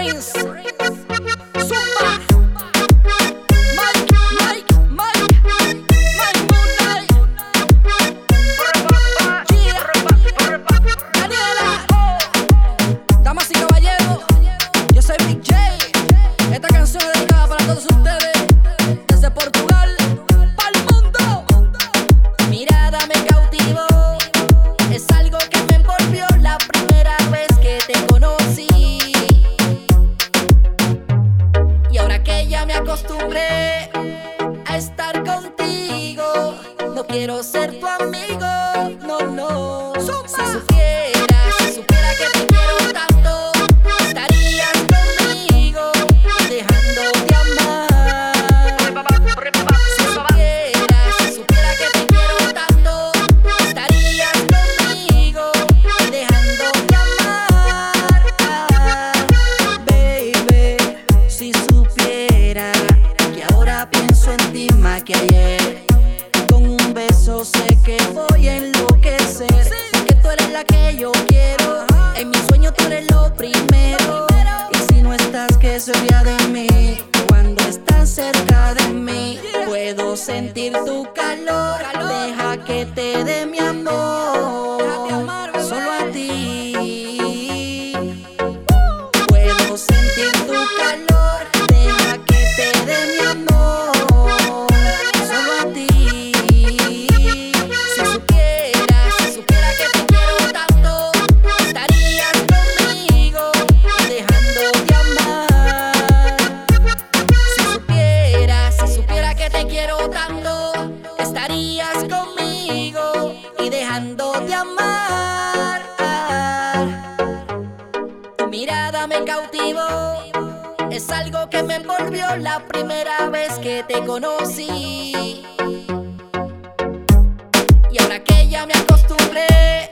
brains. me acostumbré a estar contigo. No quiero ser tu amigo. Más que ayer. Con un beso sé que voy a enloquecer. Porque tú eres la que yo quiero. En mi sueño tú eres lo primero. Y si no estás, ¿qué sería de mí? Cuando estás cerca de mí, puedo sentir tu calor. Deja que te dé mi amor. Solo a ti. Puedo sentir tu calor, dejando de amar. Tu mirada me cautivó, es algo que me envolvió la primera vez que te conocí. Y ahora que ya me acostumbré